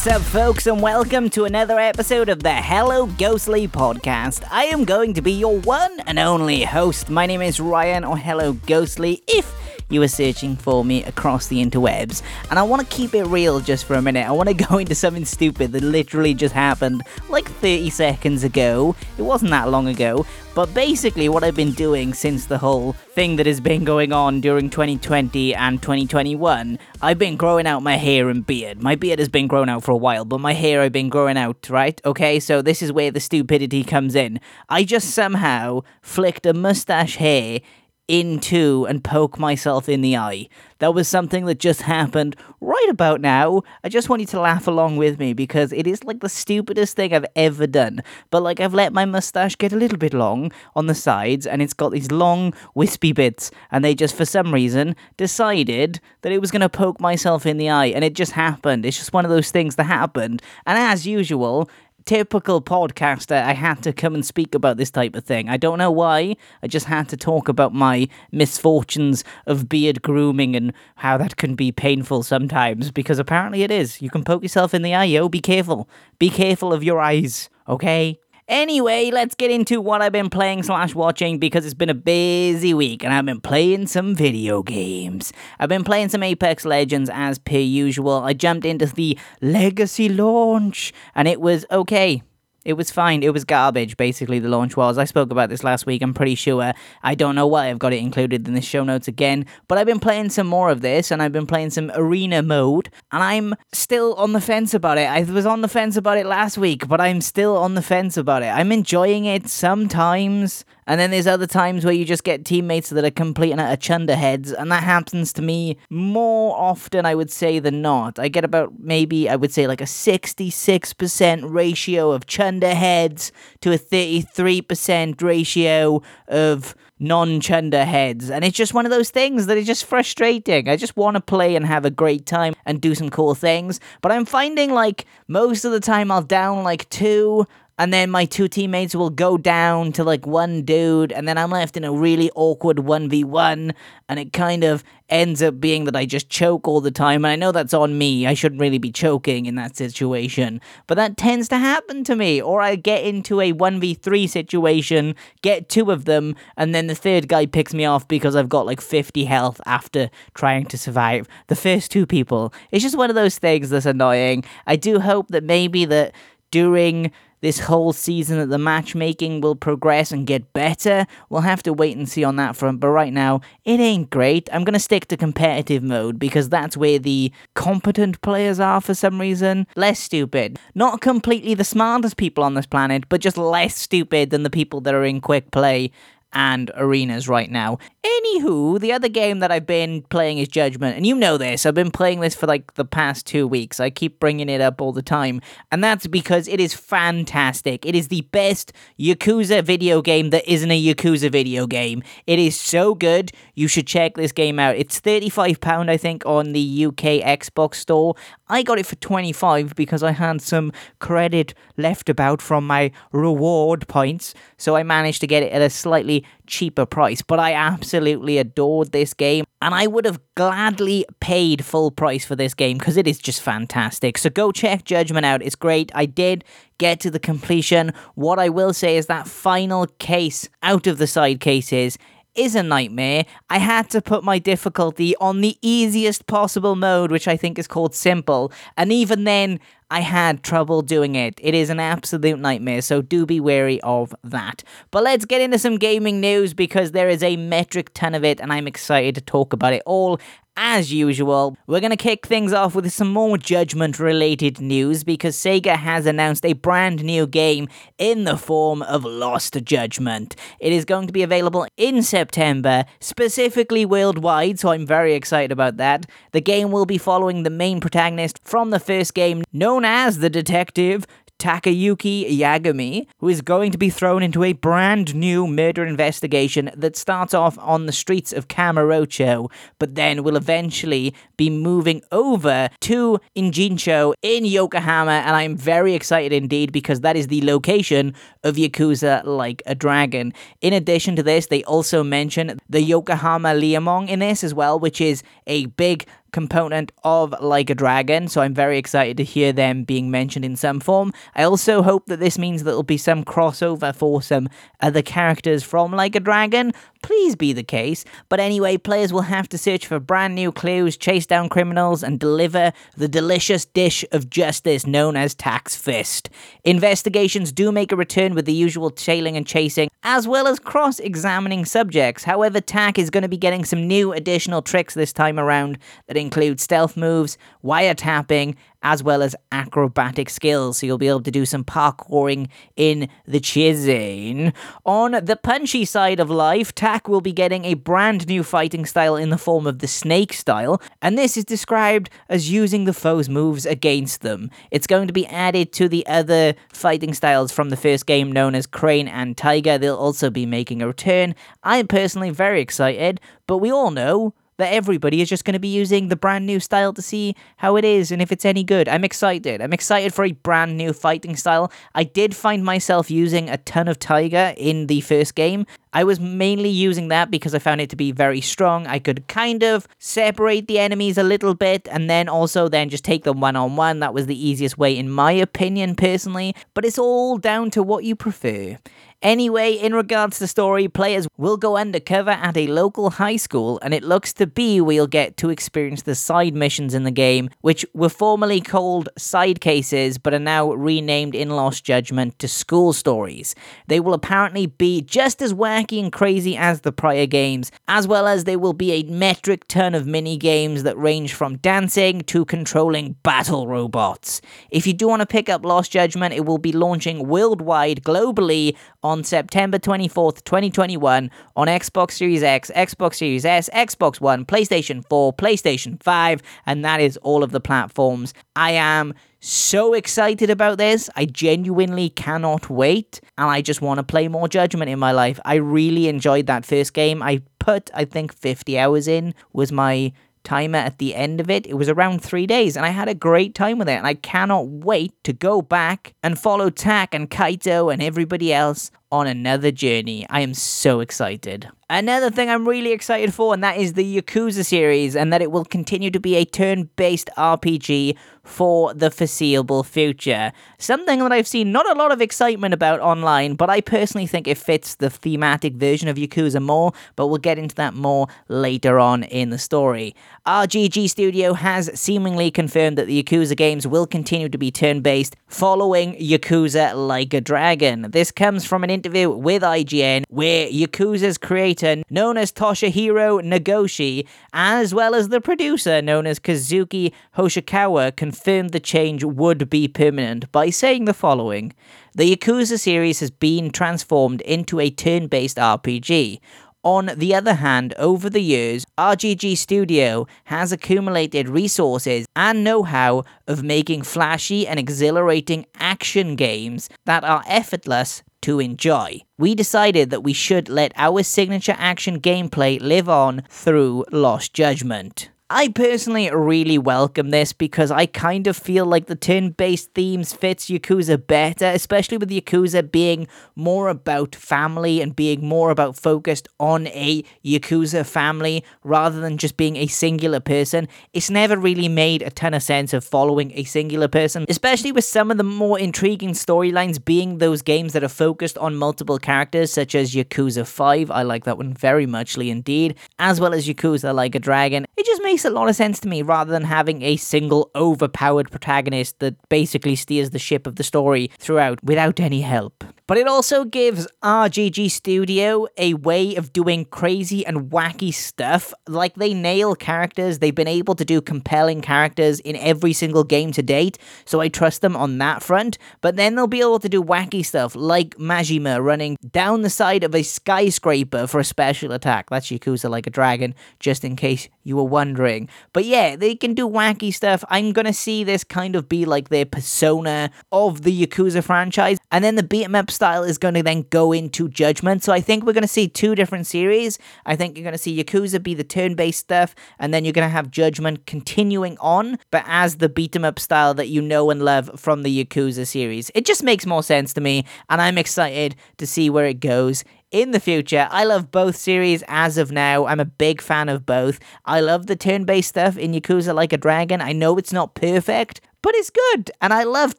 What's up, folks, and welcome to another episode of the Hello Ghostly podcast. I am going to be your one and only host. My name is Ryan, or Hello Ghostly, if you were searching for me across the interwebs. And I want to keep it real just for a minute. I want to go into something stupid that literally just happened like 30 seconds ago. It wasn't that long ago. But basically, what I've been doing since the whole thing that has been going on during 2020 and 2021, I've been growing out my hair and beard. My beard has been grown out for a while, but my hair I've been growing out, right? Okay, so this is where the stupidity comes in. I just somehow flicked a mustache hair into and poke myself in the eye. That was something that just happened right about now. I just want you to laugh along with me because it is like the stupidest thing I've ever done. But like I've let my mustache get a little bit long on the sides and it's got these long wispy bits and they just for some reason decided that it was going to poke myself in the eye and it just happened. It's just one of those things that happened. And as usual, typical podcaster, I had to come and speak about this type of thing. I don't know why. I just had to talk about my misfortunes of beard grooming and how that can be painful sometimes, because apparently it is. You can poke yourself in the eye, yo. Be careful. Be careful of your eyes, okay? Anyway, let's get into what I've been playing slash watching because it's been a busy week and I've been playing some video games. I've been playing some Apex Legends as per usual. I jumped into the Legacy launch and it was okay. It was fine. It was garbage, basically, the launch was. I spoke about this last week, I'm pretty sure. I don't know why I've got it included in the show notes again, but I've been playing some more of this, and I've been playing some arena mode, and I'm still on the fence about it. I was on the fence about it last week, but I'm still on the fence about it. I'm enjoying it sometimes, and then there's other times where you just get teammates that are complete and utter chunderheads, and that happens to me more often, I would say, than not. I get about maybe, I would say, like a 66% ratio of chunderheads to a 33% ratio of non chunder heads. And it's just one of those things that is just frustrating. I just want to play and have a great time and do some cool things. But I'm finding like most of the time I'll down like two and then my two teammates will go down to like one dude, and then I'm left in a really awkward 1v1, and it kind of ends up being that I just choke all the time. And I know that's on me, I shouldn't really be choking in that situation, but that tends to happen to me. Or I get into a 1v3 situation, get two of them, and then the third guy picks me off because I've got like 50 health after trying to survive the first two people. It's just one of those things that's annoying. I do hope that maybe that during this whole season that the matchmaking will progress and get better. We'll have to wait and see on that front, but right now, it ain't great. I'm going to stick to competitive mode because that's where the competent players are for some reason. Less stupid. Not completely the smartest people on this planet, but just less stupid than the people that are in quick play and arenas right now. Anywho, the other game that I've been playing is Judgment, and you know this. I've been playing this for like the past two weeks. I keep bringing it up all the time, and that's because it is fantastic. It is the best Yakuza video game that isn't a Yakuza video game. It is so good. You should check this game out. It's £35, I think, on the UK Xbox store. I got it for 25 because I had some credit left about from my reward points, so I managed to get it at a slightly cheaper price. But I absolutely adored this game, and I would have gladly paid full price for this game because it is just fantastic. So go check Judgment out. It's great. I did get to the completion. What I will say is that final case out of the side cases is a nightmare. I had to put my difficulty on the easiest possible mode, which I think is called simple. And even then, I had trouble doing it. It is an absolute nightmare, so do be wary of that. But let's get into some gaming news because there is a metric ton of it, and I'm excited to talk about it all as usual, we're going to kick things off with some more judgment related news because Sega has announced a brand new game in the form of Lost Judgment. It is going to be available in September, specifically worldwide, so I'm very excited about that. The game will be following the main protagonist from the first game, known as the Detective, Takayuki Yagami, who is going to be thrown into a brand new murder investigation that starts off on the streets of Kamurocho, but then will eventually be moving over to Ijincho in Yokohama, and I'm very excited indeed because that is the location of Yakuza Like a Dragon. In addition to this, they also mention the Yokohama Liumang in this as well, which is a big component of Like a Dragon, so I'm very excited to hear them being mentioned in some form. I also hope that this means there'll be some crossover for some other characters from Like a Dragon. Please be the case. But anyway, players will have to search for brand new clues, chase down criminals, and deliver the delicious dish of justice known as Tak's Fist. Investigations do make a return with the usual tailing and chasing, as well as cross examining subjects. However, Tack is going to be getting some new additional tricks this time around that include stealth moves, wiretapping, as well as acrobatic skills. So you'll be able to do some parkouring in the Chizane. On the punchy side of life, Tak will be getting a brand new fighting style in the form of the Snake style, and this is described as using the foe's moves against them. It's going to be added to the other fighting styles from the first game known as Crane and Tiger. They'll also be making a return. I'm personally very excited, but we all know that everybody is just going to be using the brand new style to see how it is and if it's any good. I'm excited. I'm excited for a brand new fighting style. I did find myself using a ton of Tiger in the first game. I was mainly using that because I found it to be very strong. I could kind of separate the enemies a little bit and then also then just take them one on one. That was the easiest way in my opinion personally, but it's all down to what you prefer. Anyway, in regards to the story, players will go undercover at a local high school, and it looks to be we'll get to experience the side missions in the game, which were formerly called side cases but are now renamed in Lost Judgment to school stories. They will apparently be just as wacky and crazy as the prior games, as well as they will be a metric ton of mini games that range from dancing to controlling battle robots. If you do want to pick up Lost Judgment, it will be launching worldwide globally on September 24th, 2021 on Xbox Series X, Xbox Series S, Xbox One, PlayStation 4, PlayStation 5, and that is all of the platforms. I am so excited about this. I genuinely cannot wait, and I just want to play more Judgment in my life. I really enjoyed that first game. I put, I think, 50 hours in, was my timer at the end of it. It was around three days, and I had a great time with it. And I cannot wait to go back and follow Tak and Kaito and everybody else on another journey. I am so excited. Another thing I'm really excited for, and that is the Yakuza series, and that it will continue to be a turn based RPG for the foreseeable future. Something that I've seen not a lot of excitement about online, but I personally think it fits the thematic version of Yakuza more, but we'll get into that more later on in the story. RGG Studio has seemingly confirmed that the Yakuza games will continue to be turn based following Yakuza Like a Dragon. This comes from an interview with IGN where Yakuza's creator, known as Toshihiro Nagoshi, as well as the producer, known as Kazuki Hosokawa, confirmed the change would be permanent by saying the following The Yakuza series has been transformed into a turn based RPG. On the other hand, over the years, RGG Studio has accumulated resources and know how of making flashy and exhilarating action games that are effortless to enjoy. We decided that we should let our signature action gameplay live on through Lost Judgment. I personally really welcome this because I kind of feel like the turn based themes fits Yakuza better, especially with Yakuza being more about family and being more about focused on a Yakuza family rather than just being a singular person. It's never really made a ton of sense of following a singular person, especially with some of the more intriguing storylines being those games that are focused on multiple characters, such as Yakuza 5. I like that one very muchly indeed, as well as Yakuza Like a Dragon. It just makes makes a lot of sense to me rather than having a single overpowered protagonist that basically steers the ship of the story throughout without any help. But it also gives RGG Studio a way of doing crazy and wacky stuff. Like they nail characters, they've been able to do compelling characters in every single game to date, so I trust them on that front. But then they'll be able to do wacky stuff like Majima running down the side of a skyscraper for a special attack. That's Yakuza like a dragon, just in case you were wondering. But yeah, they can do wacky stuff. I'm gonna see this kind of be like their persona of the Yakuza franchise, and then the beat 'em up style is going to then go into Judgment. So I think we're going to see two different series. I think you're going to see Yakuza be the turn based stuff, and then you're going to have Judgment continuing on, but as the beat 'em up style that you know and love from the Yakuza series. It just makes more sense to me, and I'm excited to see where it goes in the future. I love both series as of now. I'm a big fan of both. I love the turn based stuff in Yakuza Like a Dragon. I know it's not perfect, but it's good and I love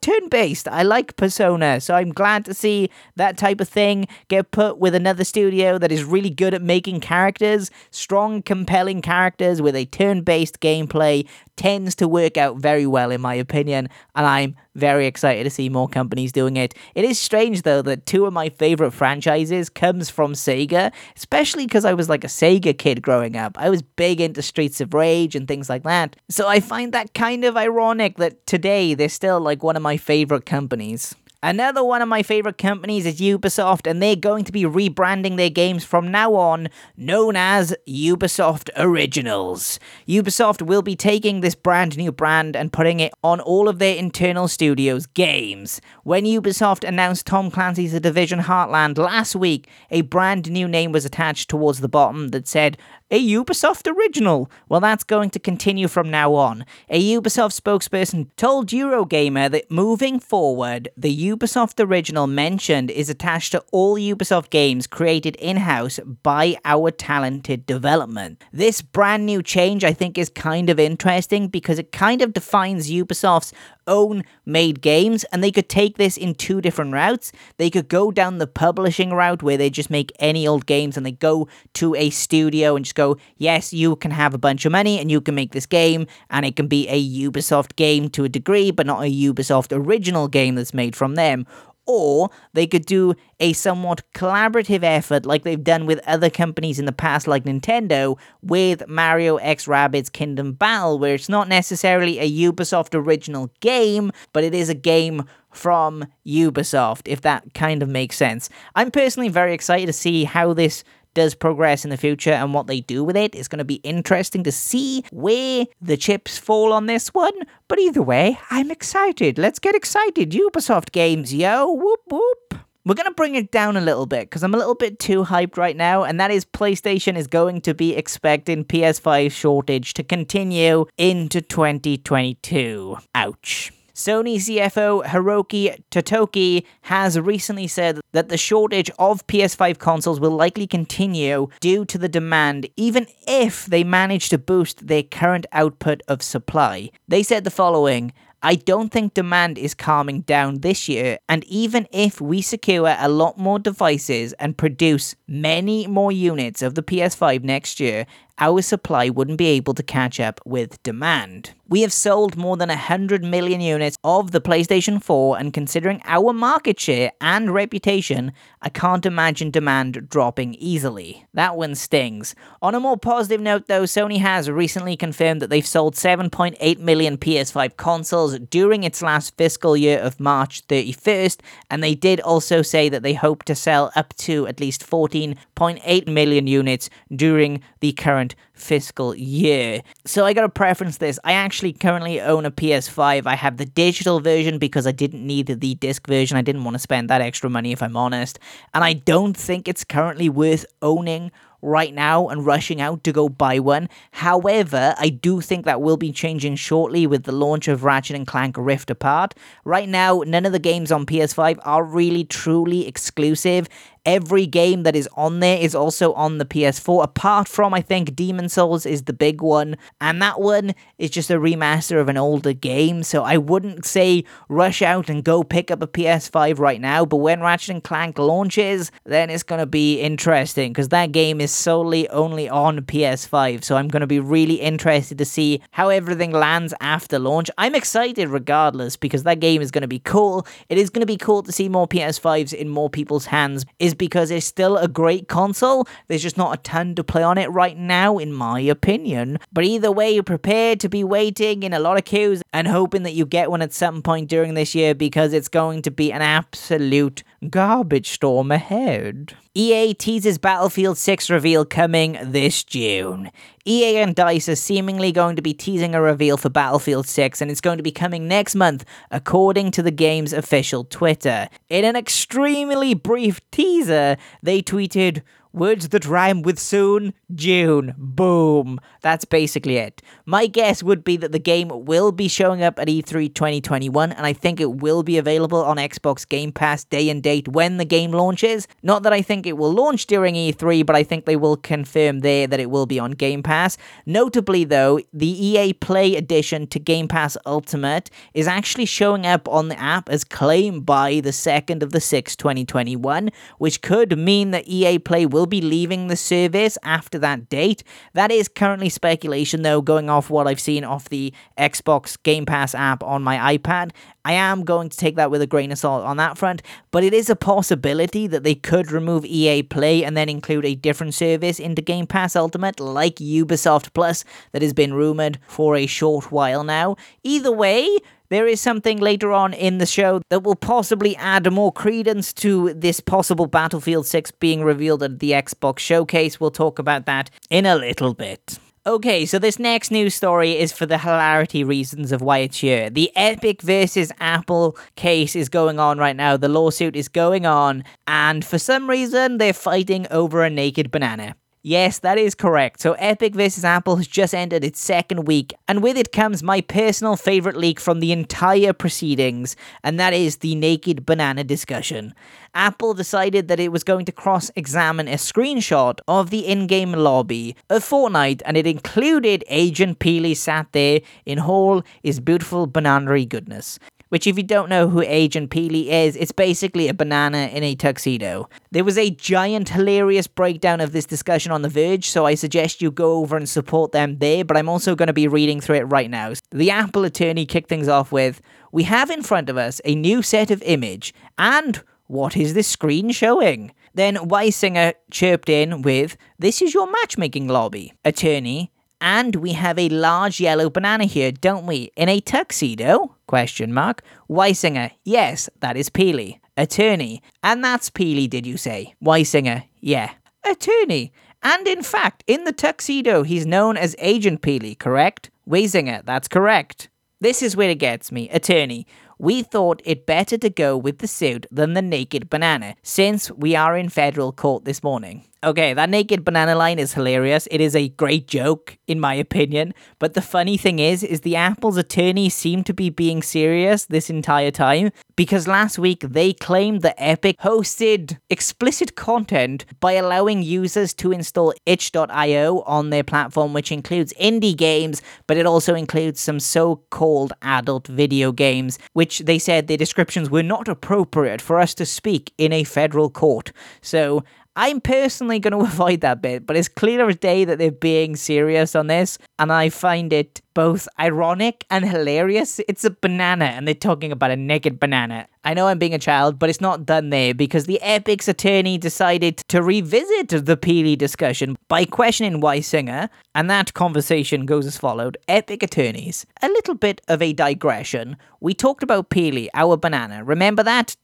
turn based. I like Persona, so I'm glad to see that type of thing get put with another studio that is really good at making characters, strong, compelling characters with a turn based gameplay tends to work out very well in my opinion, and I'm very excited to see more companies doing it. It is strange though that two of my favorite franchises comes from Sega, especially because I was like a Sega kid growing up. I was big into Streets of Rage and things like that. So I find that kind of ironic that today they're still like one of my favorite companies. Another one of my favorite companies is Ubisoft, and they're going to be rebranding their games from now on, known as Ubisoft Originals. Ubisoft will be taking this brand new brand and putting it on all of their internal studios' games. When Ubisoft announced Tom Clancy's The Division Heartland last week, a brand new name was attached towards the bottom that said a Ubisoft original. Well, that's going to continue from now on. A Ubisoft spokesperson told Eurogamer that moving forward, the Ubisoft original mentioned is attached to all Ubisoft games created in house by our talented development. This brand new change, I think, is kind of interesting because it kind of defines Ubisoft's own made games and they could take this in two different routes. They could go down the publishing route where they just make any old games and they go to a studio and just go, yes, you can have a bunch of money and you can make this game and it can be a Ubisoft game to a degree, but not a Ubisoft original game that's made from them or they could do a somewhat collaborative effort like they've done with other companies in the past like Nintendo with Mario X Rabbids Kingdom Battle where it's not necessarily a Ubisoft original game but it is a game from Ubisoft if that kind of makes sense. I'm personally very excited to see how this does progress in the future and what they do with it. It's going to be interesting to see where the chips fall on this one. But either way, I'm excited. Let's get excited. Ubisoft games, yo. Whoop whoop. We're going to bring it down a little bit because I'm a little bit too hyped right now, and that is PlayStation is going to be expecting PS5 shortage to continue into 2022. Ouch. Sony CFO Hiroki Totoki has recently said that the shortage of PS5 consoles will likely continue due to the demand, even if they manage to boost their current output of supply. They said the following I don't think demand is calming down this year, and even if we secure a lot more devices and produce many more units of the PS5 next year, our supply wouldn't be able to catch up with demand. We have sold more than 100 million units of the PlayStation 4, and considering our market share and reputation, I can't imagine demand dropping easily. That one stings. On a more positive note, though, Sony has recently confirmed that they've sold 7.8 million PS5 consoles during its last fiscal year of March 31st, and they did also say that they hope to sell up to at least 14.8 million units during the current fiscal year. So I got to preference this. I actually currently own a PS5. I have the digital version because I didn't need the disc version. I didn't want to spend that extra money if I'm honest. And I don't think it's currently worth owning right now and rushing out to go buy one. However, I do think that will be changing shortly with the launch of Ratchet and Clank Rift Apart. Right now, none of the games on PS5 are really truly exclusive, Every game that is on there is also on the PS4, apart from, I think, Demon's Souls is the big one. And that one is just a remaster of an older game. So I wouldn't say rush out and go pick up a PS5 right now. But when Ratchet and Clank launches, then it's going to be interesting because that game is solely only on PS5. So I'm going to be really interested to see how everything lands after launch. I'm excited regardless because that game is going to be cool. It is going to be cool to see more PS5s in more people's hands. Is is because it's still a great console. There's just not a ton to play on it right now, in my opinion. But either way, you're prepared to be waiting in a lot of queues and hoping that you get one at some point during this year because it's going to be an absolute garbage storm ahead. EA teases Battlefield 6 reveal coming this June. EA and DICE are seemingly going to be teasing a reveal for Battlefield 6, and it's going to be coming next month, according to the game's official Twitter. In an extremely brief teaser, they tweeted, Words that rhyme with soon, June. Boom. That's basically it. My guess would be that the game will be showing up at E3 2021, and I think it will be available on Xbox Game Pass day and date when the game launches. Not that I think it will launch during E3, but I think they will confirm there that it will be on Game Pass. Notably, though, the EA Play edition to Game Pass Ultimate is actually showing up on the app as claimed by the 2nd of the 6th, 2021, which could mean that EA Play will be leaving the service after that date. That is currently speculation, though, going off what I've seen off the Xbox Game Pass app on my iPad. I am going to take that with a grain of salt on that front, but it is a possibility that they could remove EA Play and then include a different service into Game Pass Ultimate, like Ubisoft Plus, that has been rumored for a short while now. Either way, there is something later on in the show that will possibly add more credence to this possible Battlefield 6 being revealed at the Xbox showcase. We'll talk about that in a little bit. Okay, so this next news story is for the hilarity reasons of why it's here. The Epic versus Apple case is going on right now. The lawsuit is going on, and for some reason, they're fighting over a naked banana. Yes, that is correct. So Epic vs. Apple has just ended its second week, and with it comes my personal favorite leak from the entire proceedings, and that is the naked banana discussion. Apple decided that it was going to cross examine a screenshot of the in game lobby of Fortnite, and it included Agent Peely sat there in all his beautiful banana goodness which, if you don't know who Agent Peely is, it's basically a banana in a tuxedo. There was a giant, hilarious breakdown of this discussion on The Verge, so I suggest you go over and support them there, but I'm also going to be reading through it right now. The Apple attorney kicked things off with We have in front of us a new set of image, and what is this screen showing? Then Weissinger chirped in with, This is your matchmaking lobby. Attorney, and we have a large yellow banana here, don't we? In a tuxedo? Question mark. Weissinger. Yes, that is Peely. Attorney. And that's Peely, did you say? Weissinger. Yeah. Attorney. And in fact, in the tuxedo, he's known as Agent Peely, correct? Weissinger. That's correct. This is where it gets me. Attorney. We thought it better to go with the suit than the naked banana, since we are in federal court this morning. Okay, that naked banana line is hilarious. It is a great joke, in my opinion. But the funny thing is, is the Apple's attorney seemed to be being serious this entire time because last week they claimed that Epic hosted explicit content by allowing users to install itch.io on their platform, which includes indie games, but it also includes some so-called adult video games, which they said their descriptions were not appropriate for us to speak in a federal court. So I'm personally going to avoid that bit, but it's clear as day that they're being serious on this, and I find it both ironic and hilarious. It's a banana, and they're talking about a naked banana. I know I'm being a child, but it's not done there because the Epic's attorney decided to revisit the Peely discussion by questioning Weissinger, and that conversation goes as followed Epic attorneys. A little bit of a digression. We talked about Peely, our banana. Remember that?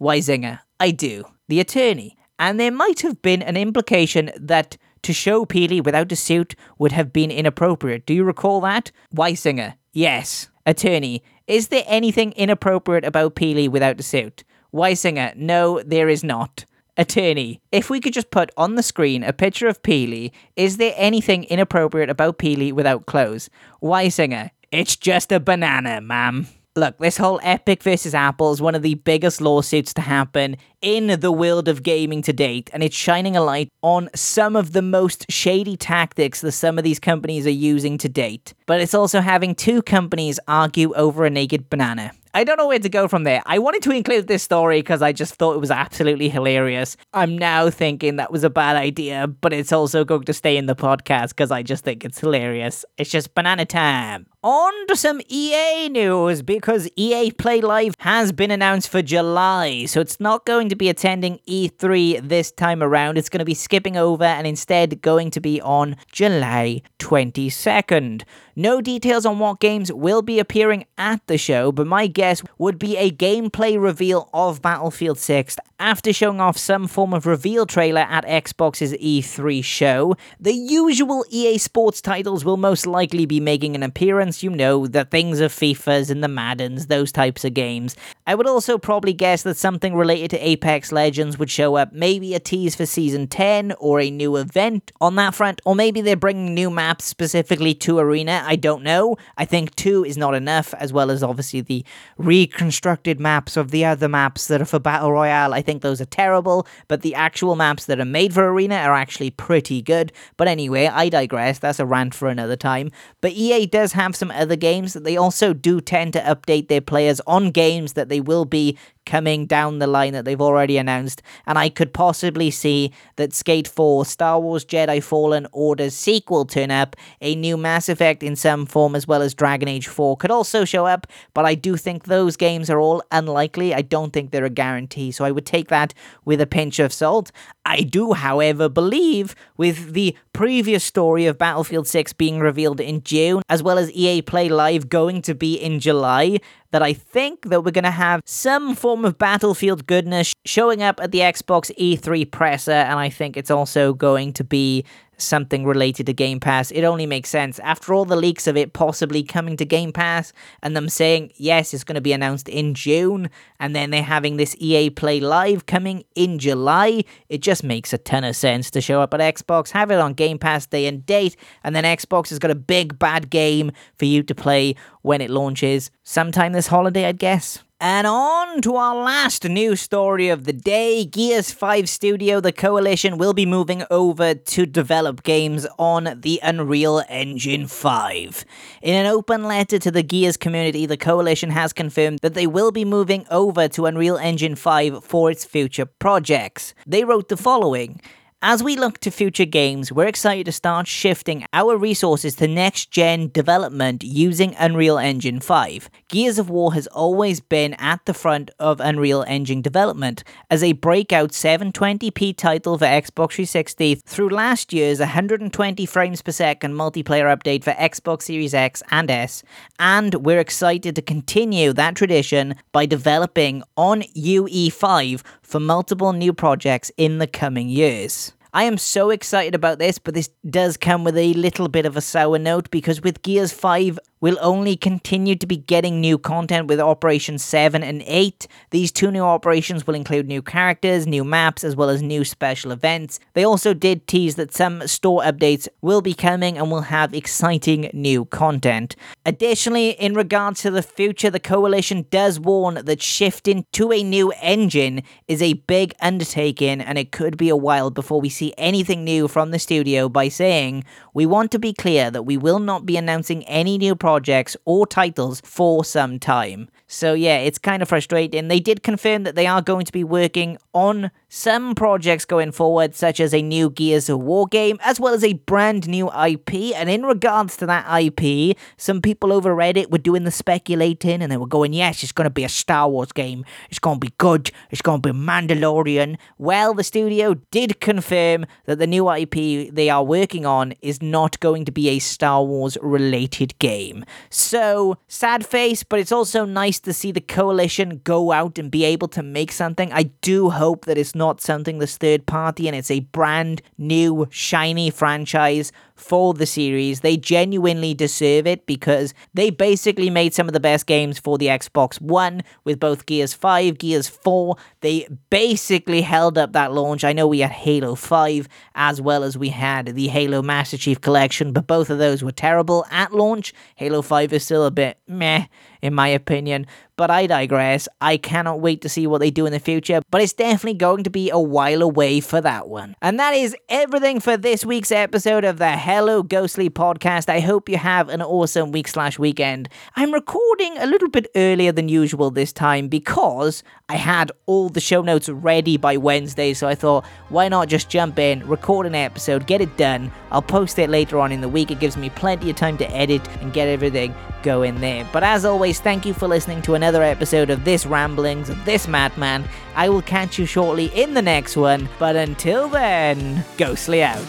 Weissinger. I do. The attorney and there might have been an implication that to show Peely without a suit would have been inappropriate. Do you recall that? Weissinger, yes. Attorney, is there anything inappropriate about Peely without a suit? Weissinger, no, there is not. Attorney, if we could just put on the screen a picture of Peely, is there anything inappropriate about Peely without clothes? Weissinger, it's just a banana, ma'am. Look, this whole Epic versus Apple is one of the biggest lawsuits to happen in the world of gaming to date, and it's shining a light on some of the most shady tactics that some of these companies are using to date. But it's also having two companies argue over a naked banana. I don't know where to go from there. I wanted to include this story because I just thought it was absolutely hilarious. I'm now thinking that was a bad idea, but it's also going to stay in the podcast because I just think it's hilarious. It's just banana time. On to some EA news because EA Play Live has been announced for July, so it's not going to be attending E3 this time around. It's going to be skipping over and instead going to be on July 22nd. No details on what games will be appearing at the show, but my guess would be a gameplay reveal of Battlefield 6 after showing off some form of reveal trailer at Xbox's E3 show. The usual EA Sports titles will most likely be making an appearance you know, the things of FIFAs and the Maddens, those types of games. I would also probably guess that something related to Apex Legends would show up, maybe a tease for Season 10 or a new event on that front, or maybe they're bringing new maps specifically to Arena. I don't know. I think 2 is not enough, as well as obviously the reconstructed maps of the other maps that are for Battle Royale. I think those are terrible, but the actual maps that are made for Arena are actually pretty good. But anyway, I digress. That's a rant for another time. But EA does have some other games that they also do tend to update their players on games that they will be coming down the line that they've already announced, and I could possibly see that Skate 4, Star Wars Jedi Fallen Order's sequel turn up, a new Mass Effect in some form, as well as Dragon Age 4 could also show up, but I do think those games are all unlikely. I don't think they're a guarantee, so I would take that with a pinch of salt. I do, however, believe with the previous story of Battlefield 6 being revealed in June, as well as EA Play Live going to be in July, that I think that we're going to have some form of Battlefield goodness showing up at the Xbox E3 presser, and I think it's also going to be something related to Game Pass. It only makes sense. After all the leaks of it possibly coming to Game Pass and them saying, yes, it's going to be announced in June, and then they're having this EA Play Live coming in July, it just makes a ton of sense to show up at Xbox, have it on Game Pass day and date, and then Xbox has got a big bad game for you to play when it launches sometime this holiday, I'd guess. And on to our last news story of the day. Gears 5 Studio, the coalition, will be moving over to develop games on the Unreal Engine 5. In an open letter to the Gears community, the coalition has confirmed that they will be moving over to Unreal Engine 5 for its future projects. They wrote the following. As we look to future games, we're excited to start shifting our resources to next gen development using Unreal Engine 5. Gears of War has always been at the front of Unreal Engine development as a breakout 720p title for Xbox 360 through last year's 120 frames per second multiplayer update for Xbox Series X and S, and we're excited to continue that tradition by developing on UE5 for multiple new projects in the coming years. I am so excited about this, but this does come with a little bit of a sour note because with Gears 5 We'll only continue to be getting new content with Operation 7 and 8. These two new operations will include new characters, new maps, as well as new special events. They also did tease that some store updates will be coming and will have exciting new content. Additionally, in regards to the future, the Coalition does warn that shifting to a new engine is a big undertaking and it could be a while before we see anything new from the studio by saying, We want to be clear that we will not be announcing any new projects or titles for some time. So yeah, it's kind of frustrating. They did confirm that they are going to be working on some projects going forward, such as a new Gears of War game, as well as a brand new IP. And in regards to that IP, some people over Reddit were doing the speculating and they were going, yes, it's going to be a Star Wars game. It's going to be good. It's going to be Mandalorian. Well, the studio did confirm that the new IP they are working on is not going to be a Star Wars related game. So, sad face, but it's also nice to see the coalition go out and be able to make something. I do hope that it's not something that's third party and it's a brand new, shiny franchise for the series. They genuinely deserve it because they basically made some of the best games for the Xbox One with both Gears 5, Gears 4. They basically held up that launch. I know we had Halo 5 as well as we had the Halo Master Chief Collection, but both of those were terrible at launch. Halo 5 is still a bit meh in my opinion. But I digress. I cannot wait to see what they do in the future, but it's definitely going to be a while away for that one. And that is everything for this week's episode of the Hello Ghostly podcast. I hope you have an awesome week slash weekend. I'm recording a little bit earlier than usual this time because I had all the show notes ready by Wednesday, so I thought, why not just jump in, record an episode, get it done. I'll post it later on in the week. It gives me plenty of time to edit and get everything going there. But as always, thank you for listening to another episode of this ramblings of this madman. I will catch you shortly in the next one, but until then, ghostly out.